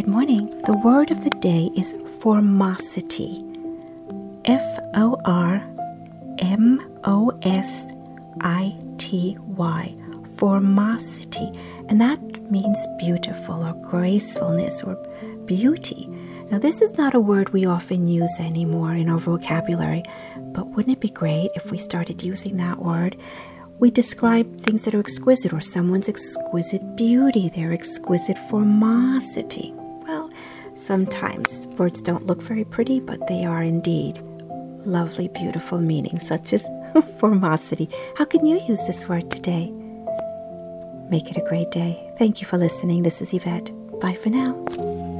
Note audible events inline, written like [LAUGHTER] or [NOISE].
Good morning. The word of the day is formosity. F O R M O S I T Y. Formosity. And that means beautiful or gracefulness or beauty. Now, this is not a word we often use anymore in our vocabulary, but wouldn't it be great if we started using that word? We describe things that are exquisite or someone's exquisite beauty, their exquisite formosity. Sometimes words don't look very pretty, but they are indeed lovely, beautiful meanings, such as [LAUGHS] formosity. How can you use this word today? Make it a great day. Thank you for listening. This is Yvette. Bye for now.